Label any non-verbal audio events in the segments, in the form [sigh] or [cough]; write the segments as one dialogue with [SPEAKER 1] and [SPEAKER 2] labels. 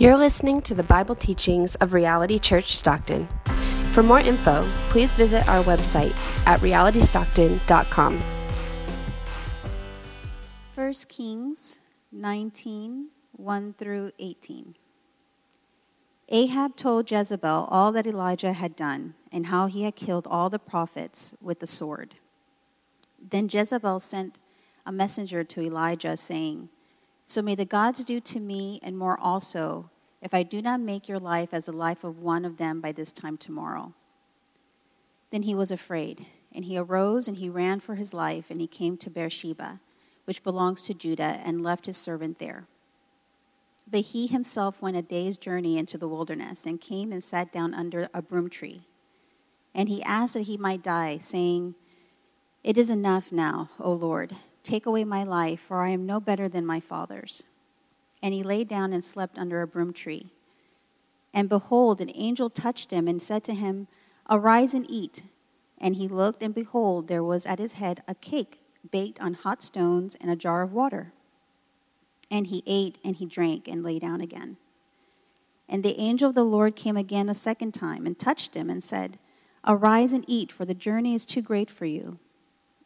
[SPEAKER 1] You're listening to the Bible teachings of Reality Church Stockton. For more info, please visit our website at realitystockton.com.
[SPEAKER 2] 1 Kings 19 1 through 18. Ahab told Jezebel all that Elijah had done and how he had killed all the prophets with the sword. Then Jezebel sent a messenger to Elijah, saying, So may the gods do to me and more also, if I do not make your life as the life of one of them by this time tomorrow. Then he was afraid, and he arose and he ran for his life, and he came to Beersheba, which belongs to Judah, and left his servant there. But he himself went a day's journey into the wilderness, and came and sat down under a broom tree. And he asked that he might die, saying, It is enough now, O Lord. Take away my life, for I am no better than my fathers. And he lay down and slept under a broom tree. And behold, an angel touched him and said to him, Arise and eat. And he looked, and behold, there was at his head a cake baked on hot stones and a jar of water. And he ate and he drank and lay down again. And the angel of the Lord came again a second time and touched him and said, Arise and eat, for the journey is too great for you.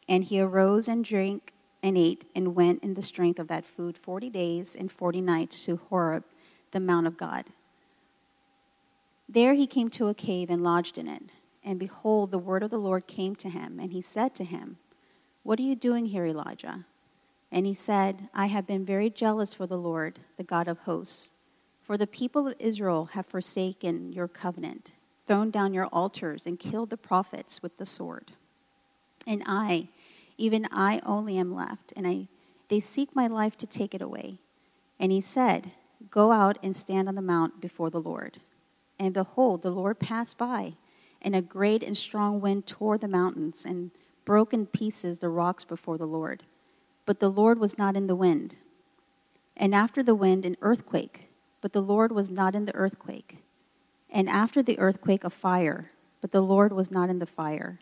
[SPEAKER 2] And he arose and drank and ate and went in the strength of that food forty days and forty nights to Horeb, the Mount of God. There he came to a cave and lodged in it. And behold, the word of the Lord came to him, and he said to him, What are you doing here, Elijah? And he said, I have been very jealous for the Lord, the God of hosts. For the people of Israel have forsaken your covenant, thrown down your altars, and killed the prophets with the sword. And I, even I only am left, and I, they seek my life to take it away. And he said, Go out and stand on the mount before the Lord. And behold, the Lord passed by, and a great and strong wind tore the mountains and broke in pieces the rocks before the Lord. But the Lord was not in the wind. And after the wind, an earthquake, but the Lord was not in the earthquake. And after the earthquake, a fire, but the Lord was not in the fire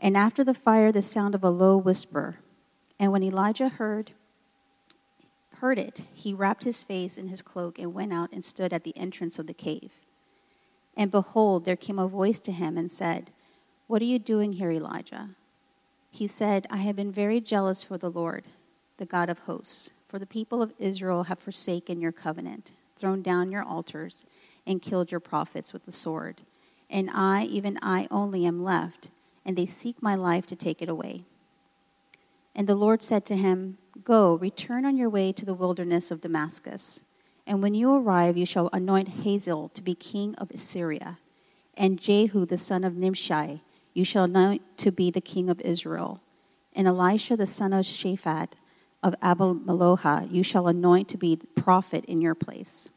[SPEAKER 2] and after the fire the sound of a low whisper. And when Elijah heard heard it, he wrapped his face in his cloak and went out and stood at the entrance of the cave. And behold, there came a voice to him and said, What are you doing here, Elijah? He said, I have been very jealous for the Lord, the God of hosts, for the people of Israel have forsaken your covenant, thrown down your altars, and killed your prophets with the sword. And I, even I only, am left and they seek my life to take it away. And the Lord said to him, Go, return on your way to the wilderness of Damascus. And when you arrive, you shall anoint Hazael to be king of Assyria, and Jehu the son of Nimshi you shall anoint to be the king of Israel, and Elisha the son of Shaphat of Abel Meholah you shall anoint to be prophet in your place.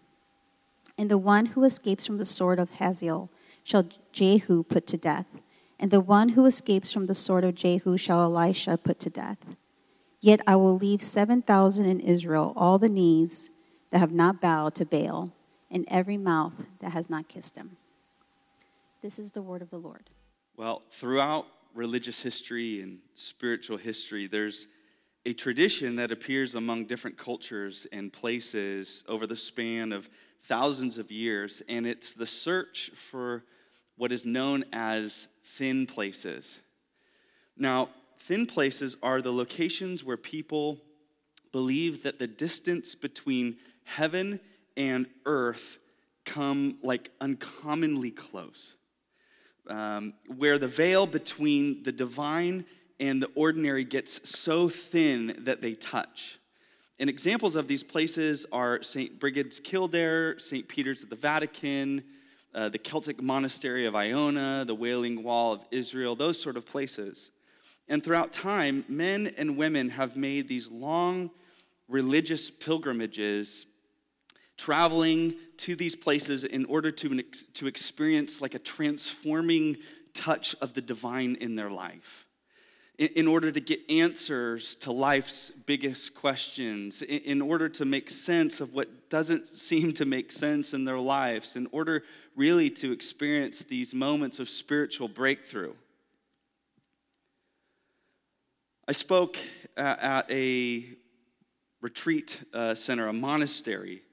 [SPEAKER 2] And the one who escapes from the sword of Hazael shall Jehu put to death and the one who escapes from the sword of Jehu shall Elisha put to death. Yet I will leave 7,000 in Israel, all the knees that have not bowed to Baal, and every mouth that has not kissed him. This is the word of the Lord.
[SPEAKER 3] Well, throughout religious history and spiritual history, there's a tradition that appears among different cultures and places over the span of thousands of years, and it's the search for what is known as thin places. Now, thin places are the locations where people believe that the distance between heaven and earth come like uncommonly close. Um, where the veil between the divine and the ordinary gets so thin that they touch. And examples of these places are St. Brigid's Kildare, St. Peter's at the Vatican, uh, the Celtic monastery of Iona, the Wailing Wall of Israel, those sort of places. And throughout time, men and women have made these long religious pilgrimages, traveling to these places in order to, to experience like a transforming touch of the divine in their life in order to get answers to life's biggest questions, in order to make sense of what doesn't seem to make sense in their lives, in order really to experience these moments of spiritual breakthrough. I spoke at a retreat uh, center, a monastery,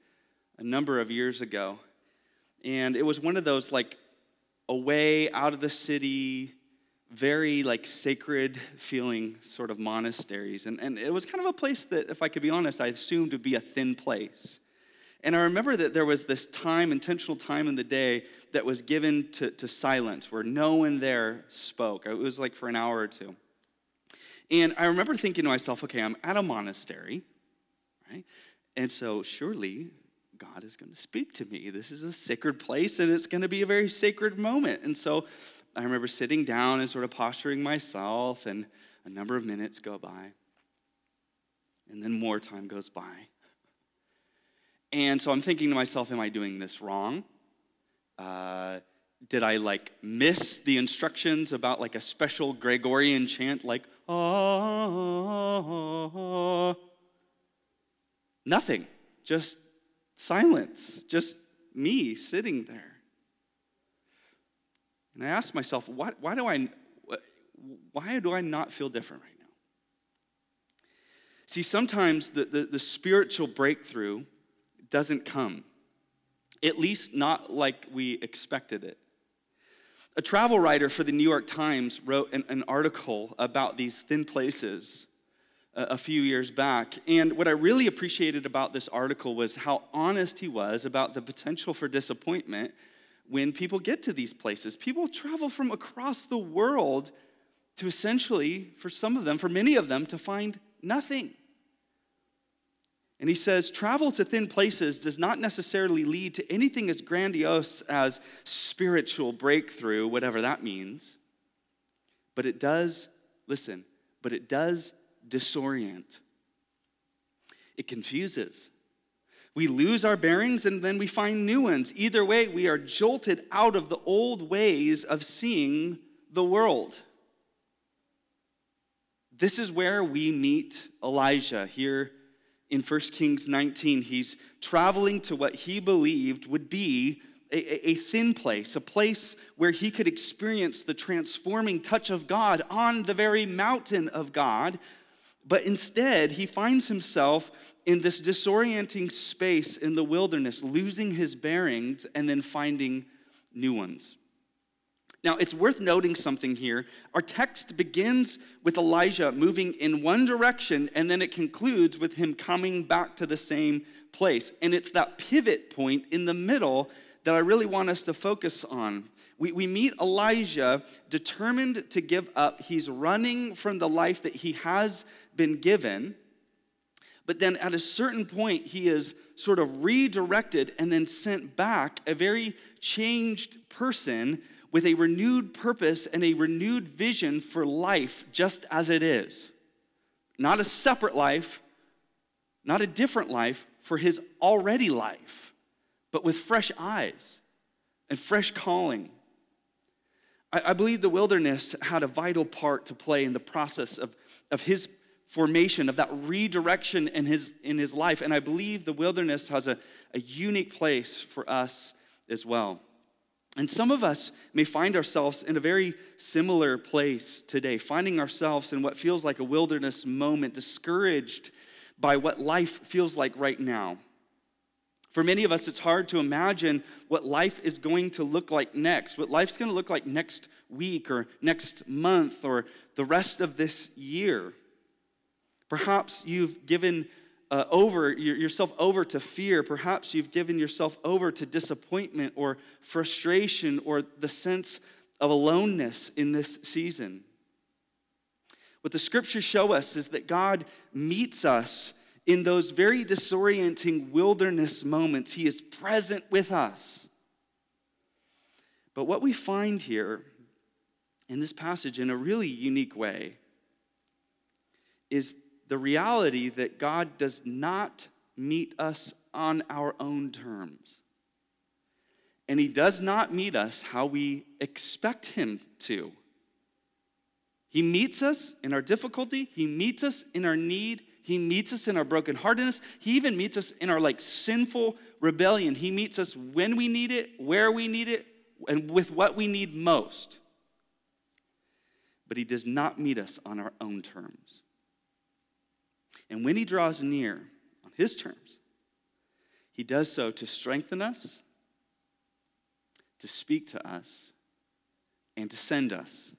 [SPEAKER 3] a number of years ago. And it was one of those like away out of the city, very like sacred feeling sort of monasteries. And, and it was kind of a place that, if I could be honest, I assumed would be a thin place. And I remember that there was this time, intentional time in the day, that was given to, to silence where no one there spoke. It was like for an hour or two. And I remember thinking to myself, okay, I'm at a monastery, right? And so surely God is going to speak to me. This is a sacred place and it's going to be a very sacred moment. And so I remember sitting down and sort of posturing myself, and a number of minutes go by. And then more time goes by. And so I'm thinking to myself, am I doing this wrong? Uh, did I like miss the instructions about like a special Gregorian chant like, ah? Nothing, just silence, just me sitting there. And I asked myself, why, why, do I, why do I not feel different right now? See, sometimes the, the, the spiritual breakthrough doesn't come, at least not like we expected it. A travel writer for the New York Times wrote an, an article about these thin places a, a few years back. And what I really appreciated about this article was how honest he was about the potential for disappointment when people get to these places. People travel from across the world to essentially, for some of them, for many of them, to find nothing. And he says, travel to thin places does not necessarily lead to anything as grandiose as spiritual breakthrough, whatever that means. But it does, listen, but it does disorient. It confuses. We lose our bearings and then we find new ones. Either way, we are jolted out of the old ways of seeing the world. This is where we meet Elijah here in 1 Kings 19. He's traveling to what he believed would be a, a, thin place, a place where he could experience the transforming touch of God on the very mountain of God. But instead, he finds himself in this disorienting space in the wilderness, losing his bearings and then finding new ones. Now, it's worth noting something here. Our text begins with Elijah moving in one direction, and then it concludes with him coming back to the same place. And it's that pivot point in the middle that I really want us to focus on. We, we meet Elijah determined to give up. He's running from the life that he has been given. But then at a certain point, he is sort of redirected and then sent back a very changed person with a renewed purpose and a renewed vision for life just as it is. Not a separate life, not a different life for his already life, but with fresh eyes and fresh calling. I, I believe the wilderness had a vital part to play in the process of, of his formation, of that redirection in his, in his life. And I believe the wilderness has a, a unique place for us as well. And some of us may find ourselves in a very similar place today, finding ourselves in what feels like a wilderness moment, discouraged by what life feels like right now. For many of us, it's hard to imagine what life is going to look like next, what life's going to look like next week or next month or the rest of this year. Perhaps you've given uh, over yourself over to fear. Perhaps you've given yourself over to disappointment or frustration or the sense of aloneness in this season. What the scriptures show us is that God meets us in those very disorienting wilderness moments. He is present with us. But what we find here in this passage in a really unique way is the reality that God does not meet us on our own terms. And He does not meet us how we expect Him to. He meets us in our difficulty, He meets us in our need, He meets us in our brokenheartedness, He even meets us in our like sinful rebellion. He meets us when we need it, where we need it, and with what we need most. But He does not meet us on our own terms. And when he draws near on his terms, he does so to strengthen us, to speak to us, and to send us.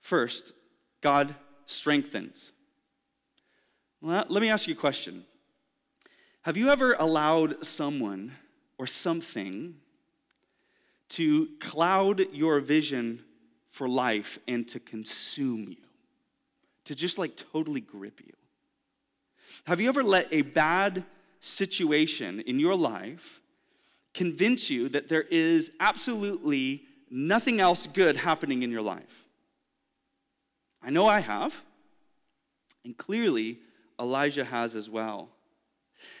[SPEAKER 3] First, God strengthens. Let me ask you a question. Have you ever allowed someone or something to cloud your vision for life and to consume you? To just like totally grip you? Have you ever let a bad situation in your life convince you that there is absolutely nothing else good happening in your life? I know I have, and clearly Elijah has as well.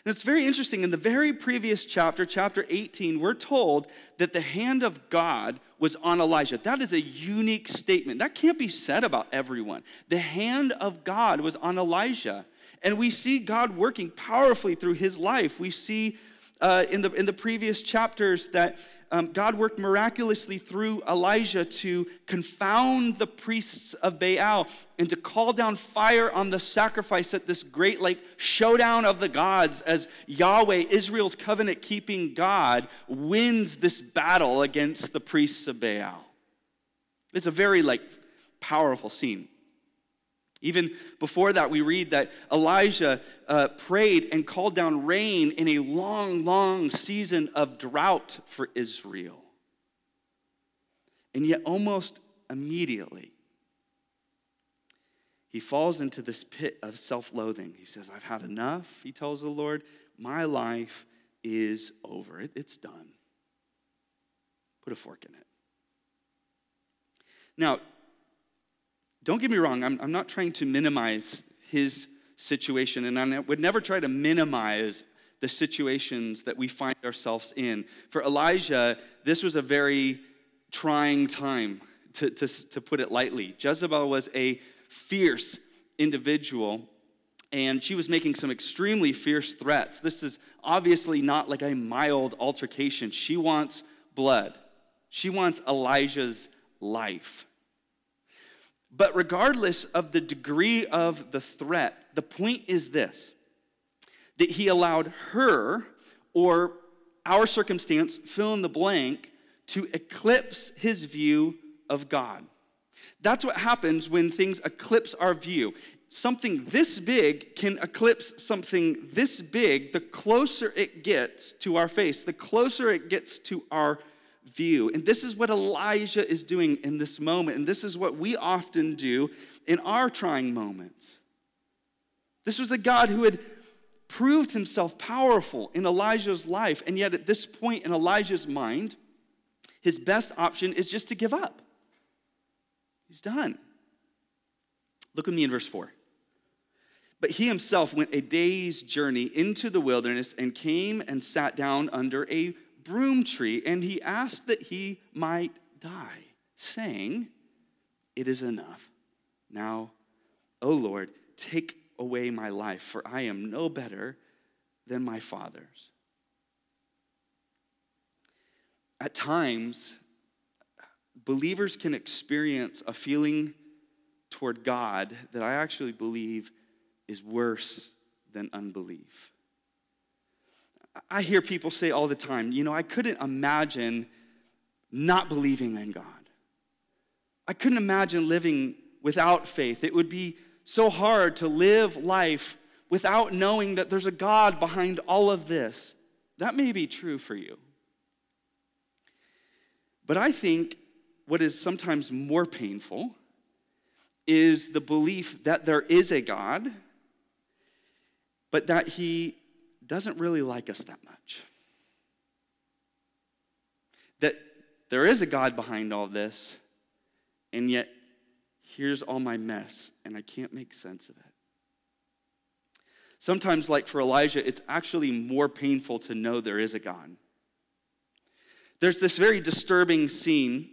[SPEAKER 3] And it's very interesting. In the very previous chapter, chapter 18, we're told that the hand of God was on Elijah. That is a unique statement. That can't be said about everyone. The hand of God was on Elijah. And we see God working powerfully through his life. We see uh, in, the, in the previous chapters that um, God worked miraculously through Elijah to confound the priests of Baal and to call down fire on the sacrifice at this great like showdown of the gods as Yahweh, Israel's covenant keeping God, wins this battle against the priests of Baal. It's a very like powerful scene. Even before that, we read that Elijah uh, prayed and called down rain in a long, long season of drought for Israel. And yet, almost immediately, he falls into this pit of self loathing. He says, I've had enough, he tells the Lord. My life is over, it, it's done. Put a fork in it. Now, don't get me wrong, I'm, I'm not trying to minimize his situation, and I would never try to minimize the situations that we find ourselves in. For Elijah, this was a very trying time, to, to, to put it lightly. Jezebel was a fierce individual, and she was making some extremely fierce threats. This is obviously not like a mild altercation. She wants blood, she wants Elijah's life. But regardless of the degree of the threat, the point is this that he allowed her or our circumstance, fill in the blank, to eclipse his view of God. That's what happens when things eclipse our view. Something this big can eclipse something this big the closer it gets to our face, the closer it gets to our view. And this is what Elijah is doing in this moment. And this is what we often do in our trying moments. This was a God who had proved himself powerful in Elijah's life. And yet, at this point in Elijah's mind, his best option is just to give up. He's done. Look with me in verse 4. But he himself went a day's journey into the wilderness and came and sat down under a broom tree, and he asked that he might die, saying, It is enough. Now, O Lord, take away my life, for I am no better than my father's. At times, believers can experience a feeling toward God that I actually believe is worse than unbelief. I hear people say all the time, you know, I couldn't imagine not believing in God. I couldn't imagine living without faith. It would be so hard to live life without knowing that there's a God behind all of this. That may be true for you. But I think what is sometimes more painful is the belief that there is a God, but that He doesn't really like us that much. That there is a God behind all this, and yet here's all my mess, and I can't make sense of it. Sometimes, like for Elijah, it's actually more painful to know there is a God. There's this very disturbing scene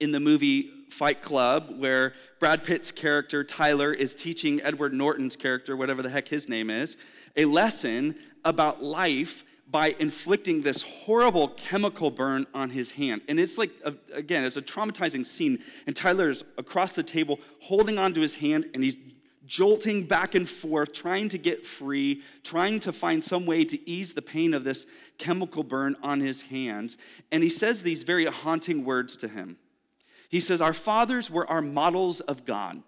[SPEAKER 3] in the movie Fight Club where Brad Pitt's character, Tyler, is teaching Edward Norton's character, whatever the heck his name is, a lesson about life by inflicting this horrible chemical burn on his hand. And it's like, again, it's a traumatizing scene. And Tyler's across the table holding onto his hand and he's jolting back and forth, trying to get free, trying to find some way to ease the pain of this chemical burn on his hands. And he says these very haunting words to him. He says, Our fathers were our models of God.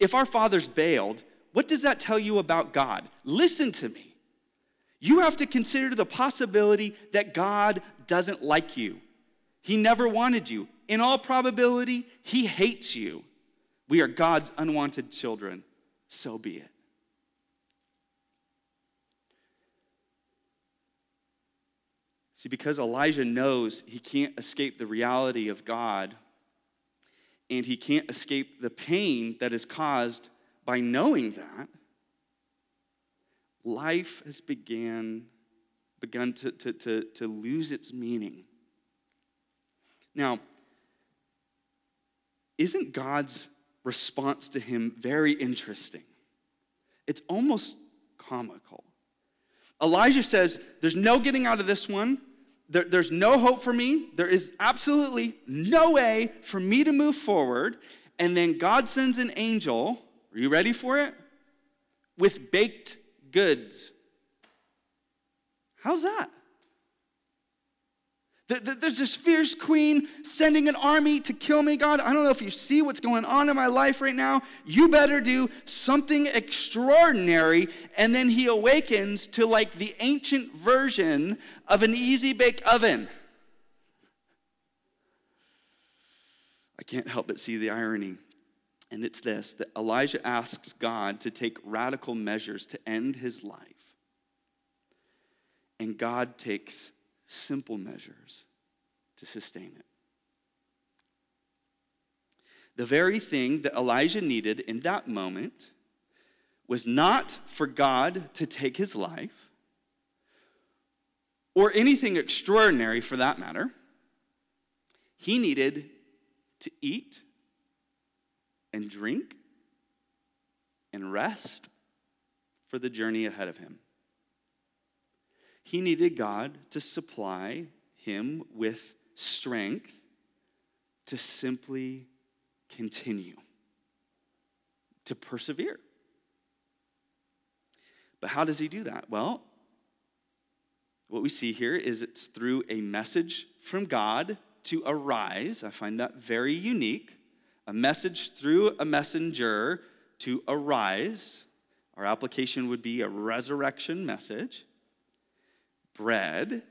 [SPEAKER 3] If our fathers bailed, what does that tell you about God? Listen to me. You have to consider the possibility that God doesn't like you. He never wanted you. In all probability, He hates you. We are God's unwanted children. So be it. See, because Elijah knows he can't escape the reality of God, and he can't escape the pain that is caused by knowing that, life has began, begun to, to, to, to lose its meaning. Now, isn't God's response to him very interesting? It's almost comical. Elijah says, There's no getting out of this one. There, there's no hope for me. There is absolutely no way for me to move forward. And then God sends an angel. Are you ready for it? With baked goods. How's that? There's this fierce queen sending an army to kill me, God. I don't know if you see what's going on in my life right now. You better do something extraordinary. And then he awakens to like the ancient version of an easy bake oven. I can't help but see the irony. And it's this that Elijah asks God to take radical measures to end his life. And God takes simple measures to sustain it. The very thing that Elijah needed in that moment was not for God to take his life, or anything extraordinary for that matter. He needed to eat and drink and rest for the journey ahead of him. He needed God to supply him with strength to simply continue, to persevere. But how does he do that? Well, what we see here is it's through a message from God to arise. I find that very unique. A message through a messenger to arise. Our application would be a resurrection message bread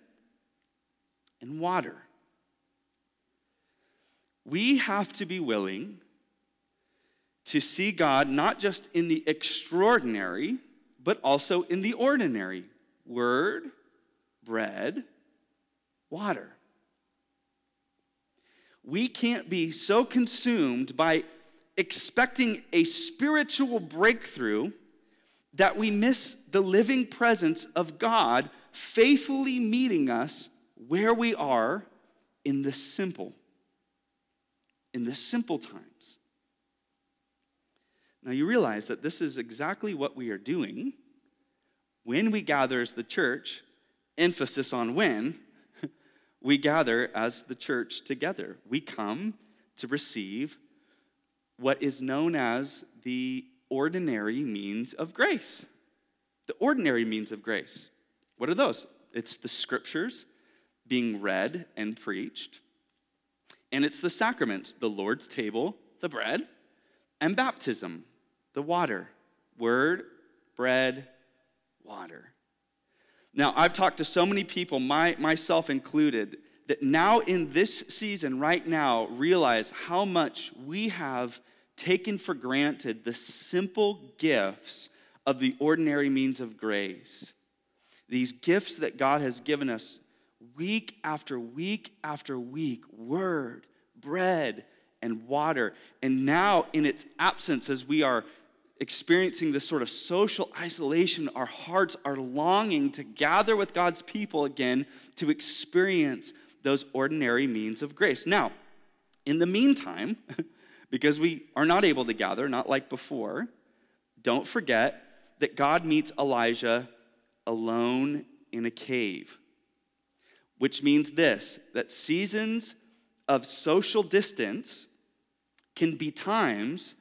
[SPEAKER 3] and water. We have to be willing to see God not just in the extraordinary, but also in the ordinary word, bread, water. We can't be so consumed by expecting a spiritual breakthrough that we miss the living presence of God faithfully meeting us where we are in the simple, in the simple times. Now, you realize that this is exactly what we are doing when we gather as the church, emphasis on when, we gather as the church together. We come to receive what is known as the ordinary means of grace. The ordinary means of grace. What are those? It's the scriptures being read and preached, and it's the sacraments, the Lord's table, the bread, and baptism, the water. Word, bread, water. Now, I've talked to so many people, my, myself included, that now in this season, right now, realize how much we have taken for granted the simple gifts of the ordinary means of grace these gifts that God has given us week after week after week word, bread, and water. And now, in its absence, as we are experiencing this sort of social isolation, our hearts are longing to gather with God's people again to experience those ordinary means of grace. Now, in the meantime, [laughs] because we are not able to gather, not like before, don't forget that God meets Elijah alone in a cave. Which means this that seasons of social distance can be times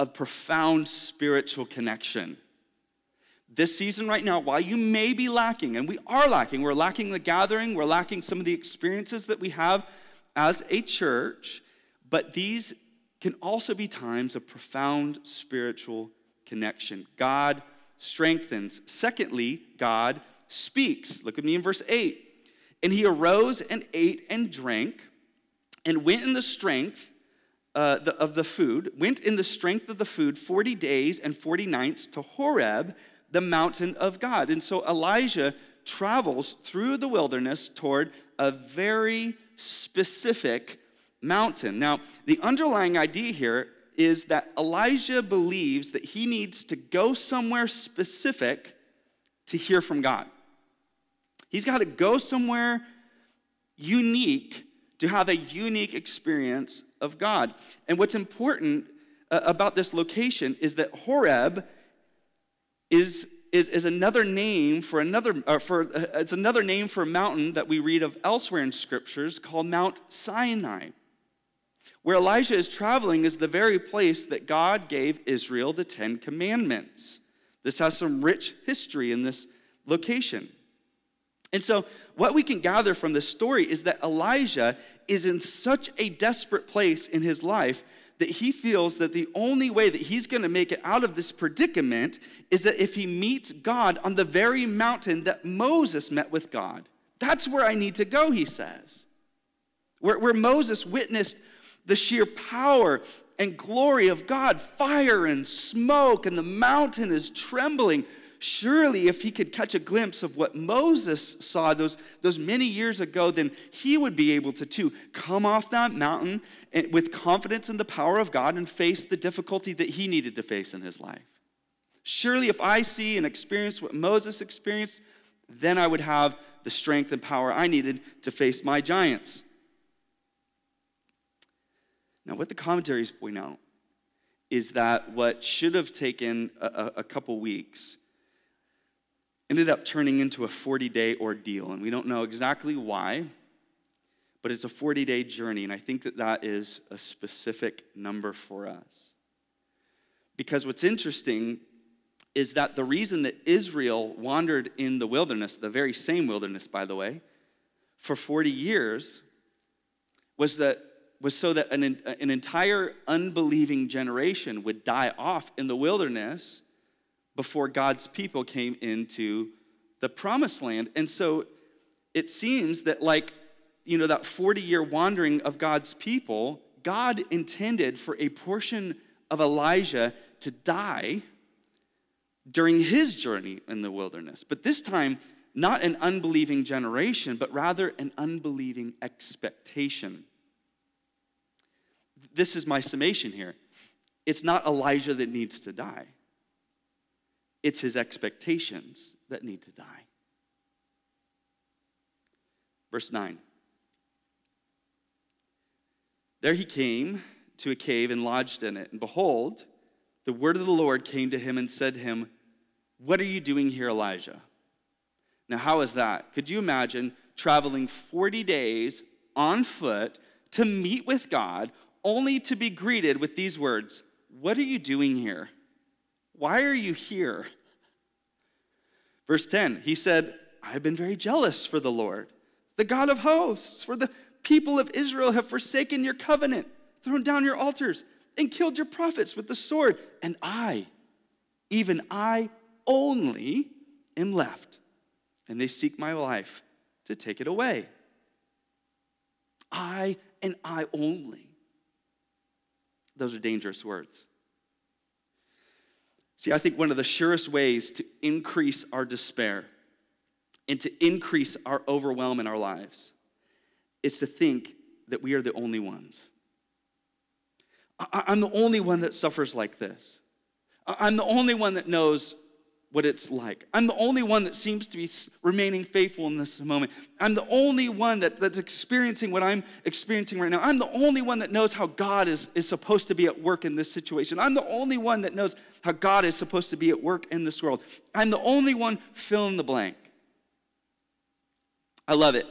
[SPEAKER 3] of profound spiritual connection. This season, right now, while you may be lacking, and we are lacking, we're lacking the gathering, we're lacking some of the experiences that we have as a church, but these can also be times of profound spiritual connection. God strengthens. Secondly, God speaks. Look at me in verse 8. And he arose and ate and drank and went in the strength uh, the, of the food, went in the strength of the food 40 days and 40 nights to Horeb, the mountain of God. And so Elijah travels through the wilderness toward a very specific mountain. Now, the underlying idea here is that Elijah believes that he needs to go somewhere specific to hear from God. He's got to go somewhere unique to have a unique experience of God. And what's important uh, about this location is that Horeb is, is, is another name for another, uh, for, uh, it's another name for a mountain that we read of elsewhere in scriptures called Mount Sinai. Where Elijah is traveling is the very place that God gave Israel the Ten Commandments. This has some rich history in this location. And so, what we can gather from this story is that Elijah is in such a desperate place in his life that he feels that the only way that he's going to make it out of this predicament is that if he meets God on the very mountain that Moses met with God. That's where I need to go, he says. Where, where Moses witnessed the sheer power and glory of God, fire and smoke, and the mountain is trembling. Surely, if he could catch a glimpse of what Moses saw those, those many years ago, then he would be able to too come off that mountain with confidence in the power of God and face the difficulty that he needed to face in his life. Surely, if I see and experience what Moses experienced, then I would have the strength and power I needed to face my giants. Now, what the commentaries point out is that what should have taken a, a couple weeks ended up turning into a 40 day ordeal. And we don't know exactly why, but it's a 40 day journey. And I think that that is a specific number for us. Because what's interesting is that the reason that Israel wandered in the wilderness, the very same wilderness, by the way, for 40 years, was that was so that an, an entire unbelieving generation would die off in the wilderness before God's people came into the promised land. And so it seems that, like, you know, that 40 year wandering of God's people, God intended for a portion of Elijah to die during his journey in the wilderness. But this time, not an unbelieving generation, but rather an unbelieving expectation this is my summation here. It's not Elijah that needs to die, it's his expectations that need to die. Verse 9. There he came to a cave and lodged in it. And behold, the word of the Lord came to him and said to him, What are you doing here, Elijah? Now, how is that? Could you imagine traveling 40 days on foot to meet with God only to be greeted with these words What are you doing here? Why are you here? Verse 10, he said, I have been very jealous for the Lord, the God of hosts, for the people of Israel have forsaken your covenant, thrown down your altars, and killed your prophets with the sword. And I, even I only, am left. And they seek my life to take it away. I and I only. Those are dangerous words. See, I think one of the surest ways to increase our despair and to increase our overwhelm in our lives is to think that we are the only ones. I'm the only one that suffers like this. I'm the only one that knows what it's like. I'm the only one that seems to be remaining faithful in this moment. I'm the only one that, that's experiencing what I'm experiencing right now. I'm the only one that knows how God is, is supposed to be at work in this situation. I'm the only one that knows how God is supposed to be at work in this world. I'm the only one fill in the blank. I love it.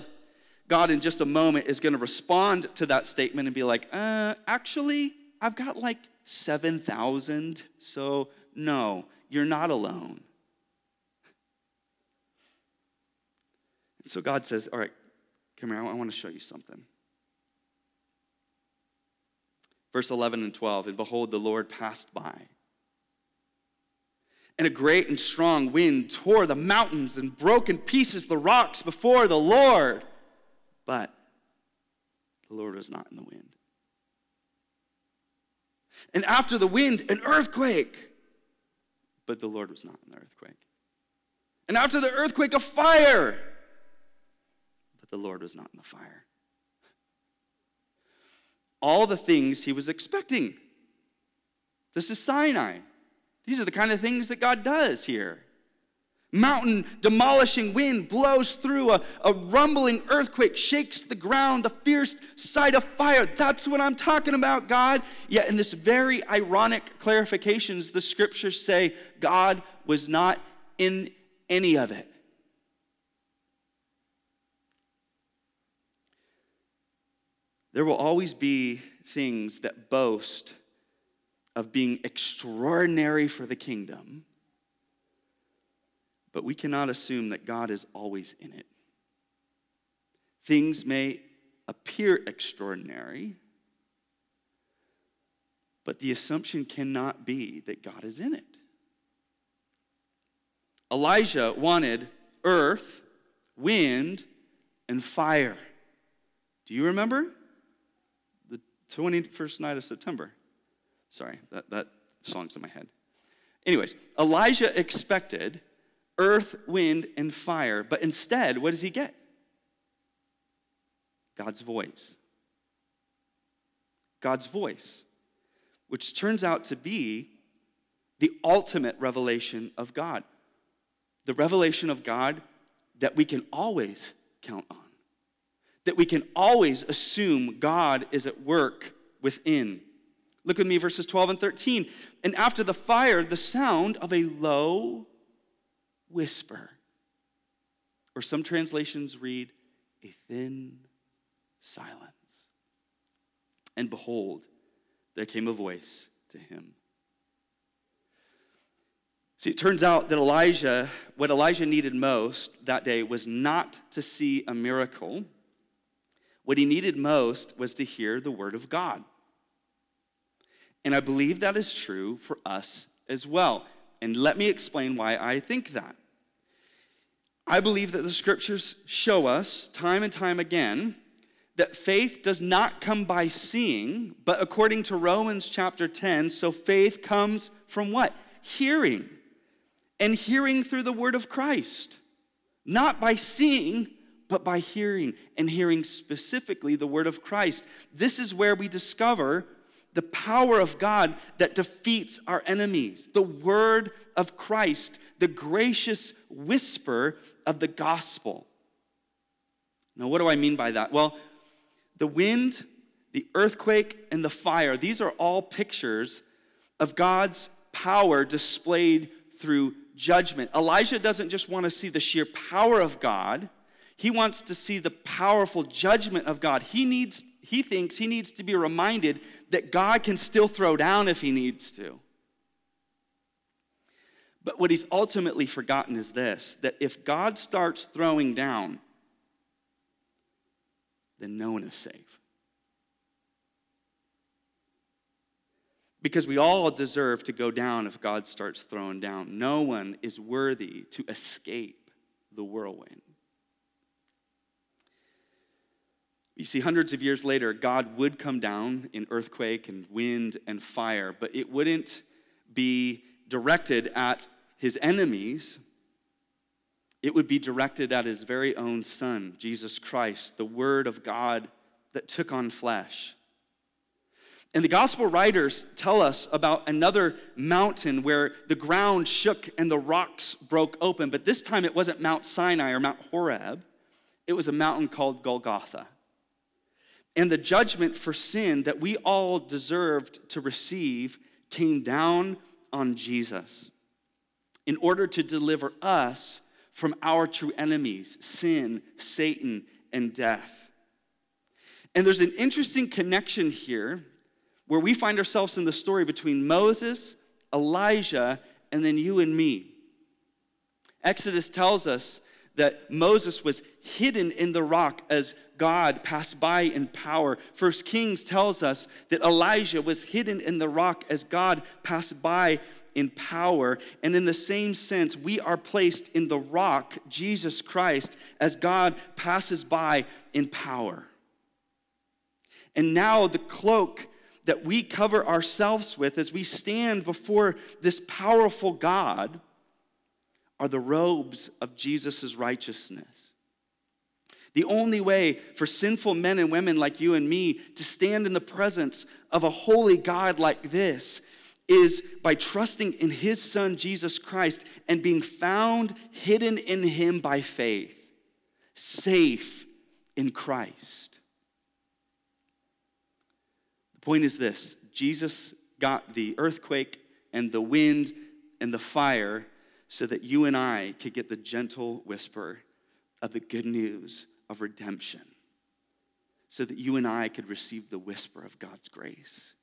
[SPEAKER 3] God, in just a moment, is going to respond to that statement and be like, uh, actually, I've got like 7,000. So, no, you're not alone. So God says, All right, come here, I want to show you something. Verse 11 and 12 And behold, the Lord passed by. And a great and strong wind tore the mountains and broke in pieces the rocks before the Lord. But the Lord was not in the wind. And after the wind, an earthquake. But the Lord was not in the earthquake. And after the earthquake, a fire. But the Lord was not in the fire. All the things he was expecting. This is Sinai. These are the kind of things that God does here. Mountain demolishing wind blows through, a, a rumbling earthquake shakes the ground, the fierce sight of fire. That's what I'm talking about, God. Yet, in this very ironic clarifications, the scriptures say God was not in any of it. There will always be things that boast of being extraordinary for the kingdom but we cannot assume that God is always in it. Things may appear extraordinary, but the assumption cannot be that God is in it. Elijah wanted earth, wind, and fire. Do you remember? The 21st night of September. Sorry, that, that song's in my head. Anyways, Elijah expected earth, wind, and fire. But instead, what does he get? God's voice. God's voice, which turns out to be the ultimate revelation of God. The revelation of God that we can always count on, that we can always assume God is at work within. Look with me, verses 12 and 13. And after the fire, the sound of a low whisper. Or some translations read, a thin silence. And behold, there came a voice to him. See, it turns out that Elijah, what Elijah needed most that day was not to see a miracle. What he needed most was to hear the word of God. And I believe that is true for us as well. And let me explain why I think that. I believe that the scriptures show us time and time again that faith does not come by seeing, but according to Romans chapter 10, so faith comes from what? Hearing. And hearing through the word of Christ. Not by seeing, but by hearing, and hearing specifically the word of Christ. This is where we discover the power of God that defeats our enemies, the word of Christ, the gracious whisper of the gospel. Now, what do I mean by that? Well, the wind, the earthquake, and the fire, these are all pictures of God's power displayed through judgment. Elijah doesn't just want to see the sheer power of God, he wants to see the powerful judgment of God. He needs he thinks he needs to be reminded that God can still throw down if he needs to. But what he's ultimately forgotten is this that if God starts throwing down, then no one is safe. Because we all deserve to go down if God starts throwing down. No one is worthy to escape the whirlwind. You see, hundreds of years later, God would come down in earthquake and wind and fire, but it wouldn't be directed at his enemies, it would be directed at his very own son, Jesus Christ, the Word of God that took on flesh. And the gospel writers tell us about another mountain where the ground shook and the rocks broke open. But this time it wasn't Mount Sinai or Mount Horeb, it was a mountain called Golgotha. And the judgment for sin that we all deserved to receive came down on Jesus in order to deliver us from our true enemies sin, Satan, and death. And there's an interesting connection here where we find ourselves in the story between Moses, Elijah, and then you and me. Exodus tells us that Moses was hidden in the rock as God passed by in power. First Kings tells us that Elijah was hidden in the rock as God passed by in power. And in the same sense, we are placed in the rock, Jesus Christ, as God passes by in power. And now the cloak that we cover ourselves with as we stand before this powerful God are the robes of Jesus' righteousness. The only way for sinful men and women like you and me to stand in the presence of a holy God like this is by trusting in his son Jesus Christ and being found hidden in him by faith, safe in Christ. The point is this Jesus got the earthquake and the wind and the fire so that you and I could get the gentle whisper of the good news of redemption, so that you and I could receive the whisper of God's grace.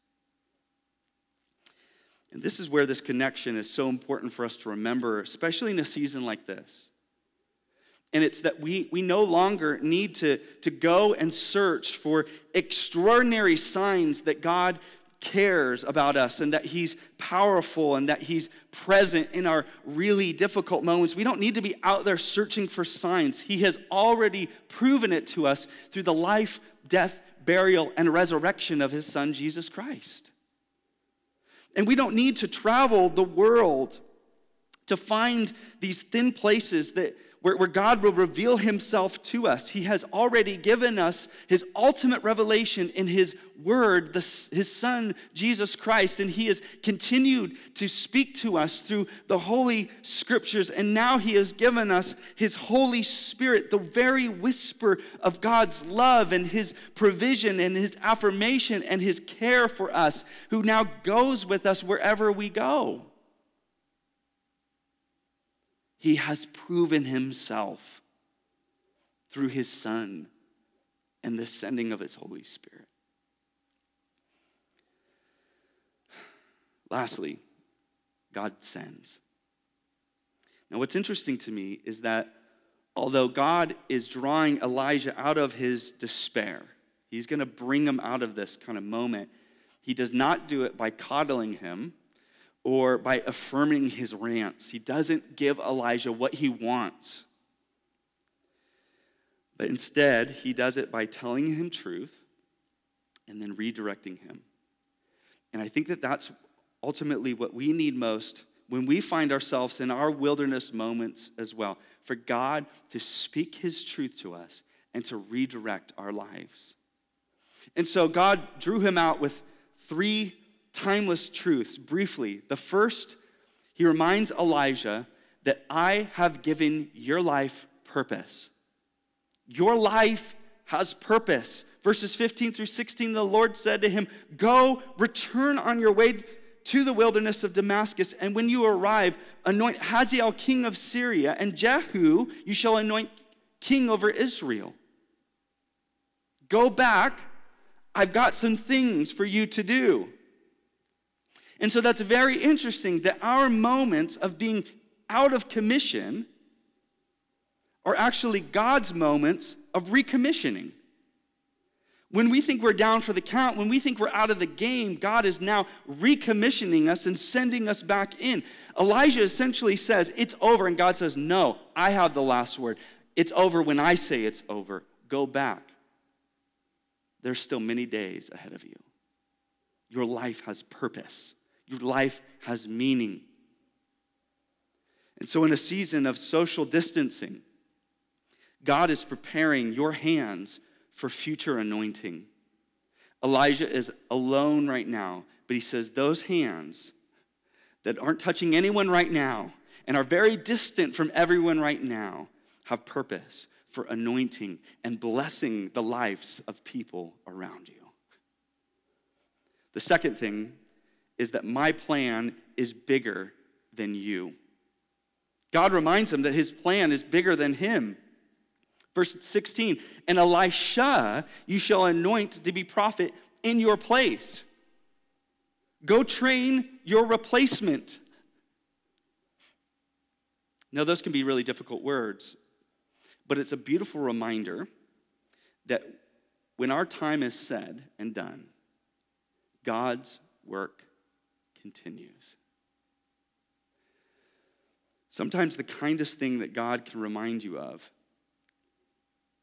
[SPEAKER 3] And this is where this connection is so important for us to remember, especially in a season like this. And it's that we, we no longer need to, to go and search for extraordinary signs that God cares about us and that He's powerful and that He's present in our really difficult moments. We don't need to be out there searching for signs. He has already proven it to us through the life, death, burial, and resurrection of His Son, Jesus Christ. And we don't need to travel the world to find these thin places that where, where God will reveal himself to us. He has already given us his ultimate revelation in his word, the, his son, Jesus Christ, and he has continued to speak to us through the holy scriptures. And now he has given us his Holy Spirit, the very whisper of God's love and his provision and his affirmation and his care for us, who now goes with us wherever we go. He has proven himself through his Son and the sending of his Holy Spirit. Lastly, God sends. Now, what's interesting to me is that although God is drawing Elijah out of his despair, he's going to bring him out of this kind of moment, he does not do it by coddling him or by affirming his rants. He doesn't give Elijah what he wants. But instead, he does it by telling him truth and then redirecting him. And I think that that's ultimately what we need most when we find ourselves in our wilderness moments as well for God to speak his truth to us and to redirect our lives. And so God drew him out with three timeless truths briefly. The first, he reminds Elijah that I have given your life purpose. Your life has purpose. Verses 15 through 16, the Lord said to him, Go, return on your way to the wilderness of Damascus, and when you arrive, anoint Hazael king of Syria, and Jehu you shall anoint king over Israel. Go back, I've got some things for you to do. And so that's very interesting that our moments of being out of commission are actually God's moments of recommissioning. When we think we're down for the count, when we think we're out of the game, God is now recommissioning us and sending us back in. Elijah essentially says, It's over. And God says, No, I have the last word. It's over when I say it's over. Go back. There's still many days ahead of you. Your life has purpose. Your life has meaning. And so, in a season of social distancing, God is preparing your hands for future anointing. Elijah is alone right now, but he says, Those hands that aren't touching anyone right now and are very distant from everyone right now have purpose for anointing and blessing the lives of people around you. The second thing is that my plan is bigger than you. God reminds him that his plan is bigger than him. Verse 16, and Elisha you shall anoint to be prophet in your place. Go train your replacement. Now, those can be really difficult words, but it's a beautiful reminder that when our time is said and done, God's work continues. Sometimes the kindest thing that God can remind you of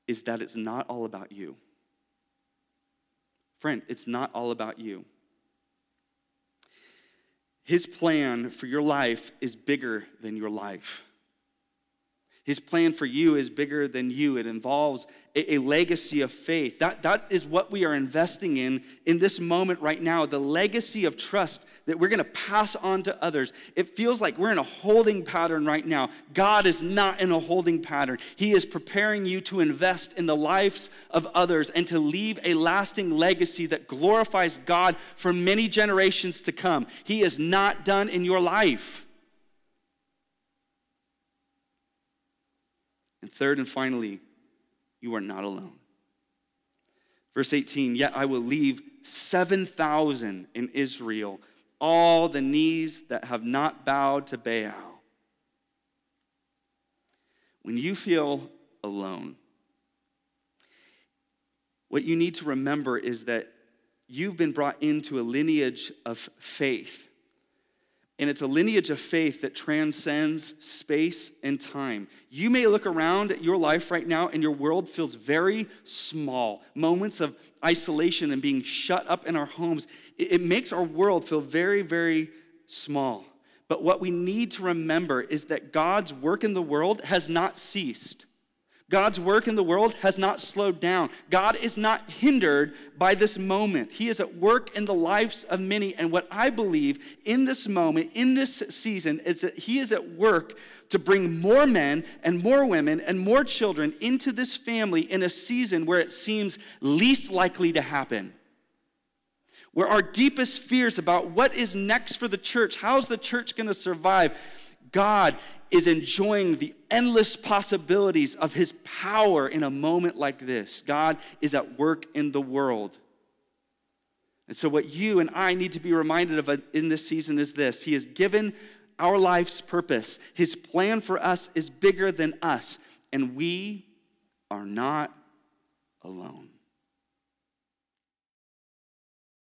[SPEAKER 3] is that it's not all about you. Friend, it's not all about you. His plan for your life is bigger than your life. His plan for you is bigger than you. It involves a, a, legacy of faith. That, that is what we are investing in in this moment right now the legacy of trust that we're going to pass on to others. It feels like we're in a holding pattern right now. God is not in a holding pattern. He is preparing you to invest in the lives of others and to leave a lasting legacy that glorifies God for many generations to come. He is not done in your life. And third and finally, you are not alone. Verse 18, yet I will leave 7,000 in Israel, all the knees that have not bowed to Baal. When you feel alone, what you need to remember is that you've been brought into a lineage of faith and it's a lineage of faith that transcends space and time. You may look around at your life right now and your world feels very small. Moments of isolation and being shut up in our homes, it, makes our world feel very, very small. But what we need to remember is that God's work in the world has not ceased. God's work in the world has not slowed down. God is not hindered by this moment. He is at work in the lives of many. And what I believe in this moment, in this season, is that He is at work to bring more men and more women and more children into this family in a season where it seems least likely to happen. Where our deepest fears about what is next for the church, how's the church going to survive, God is enjoying the endless possibilities of his power in a moment like this. God is at work in the world. And so, what you and I need to be reminded of in this season is this He has given our life's purpose. His plan for us is bigger than us, and we are not alone.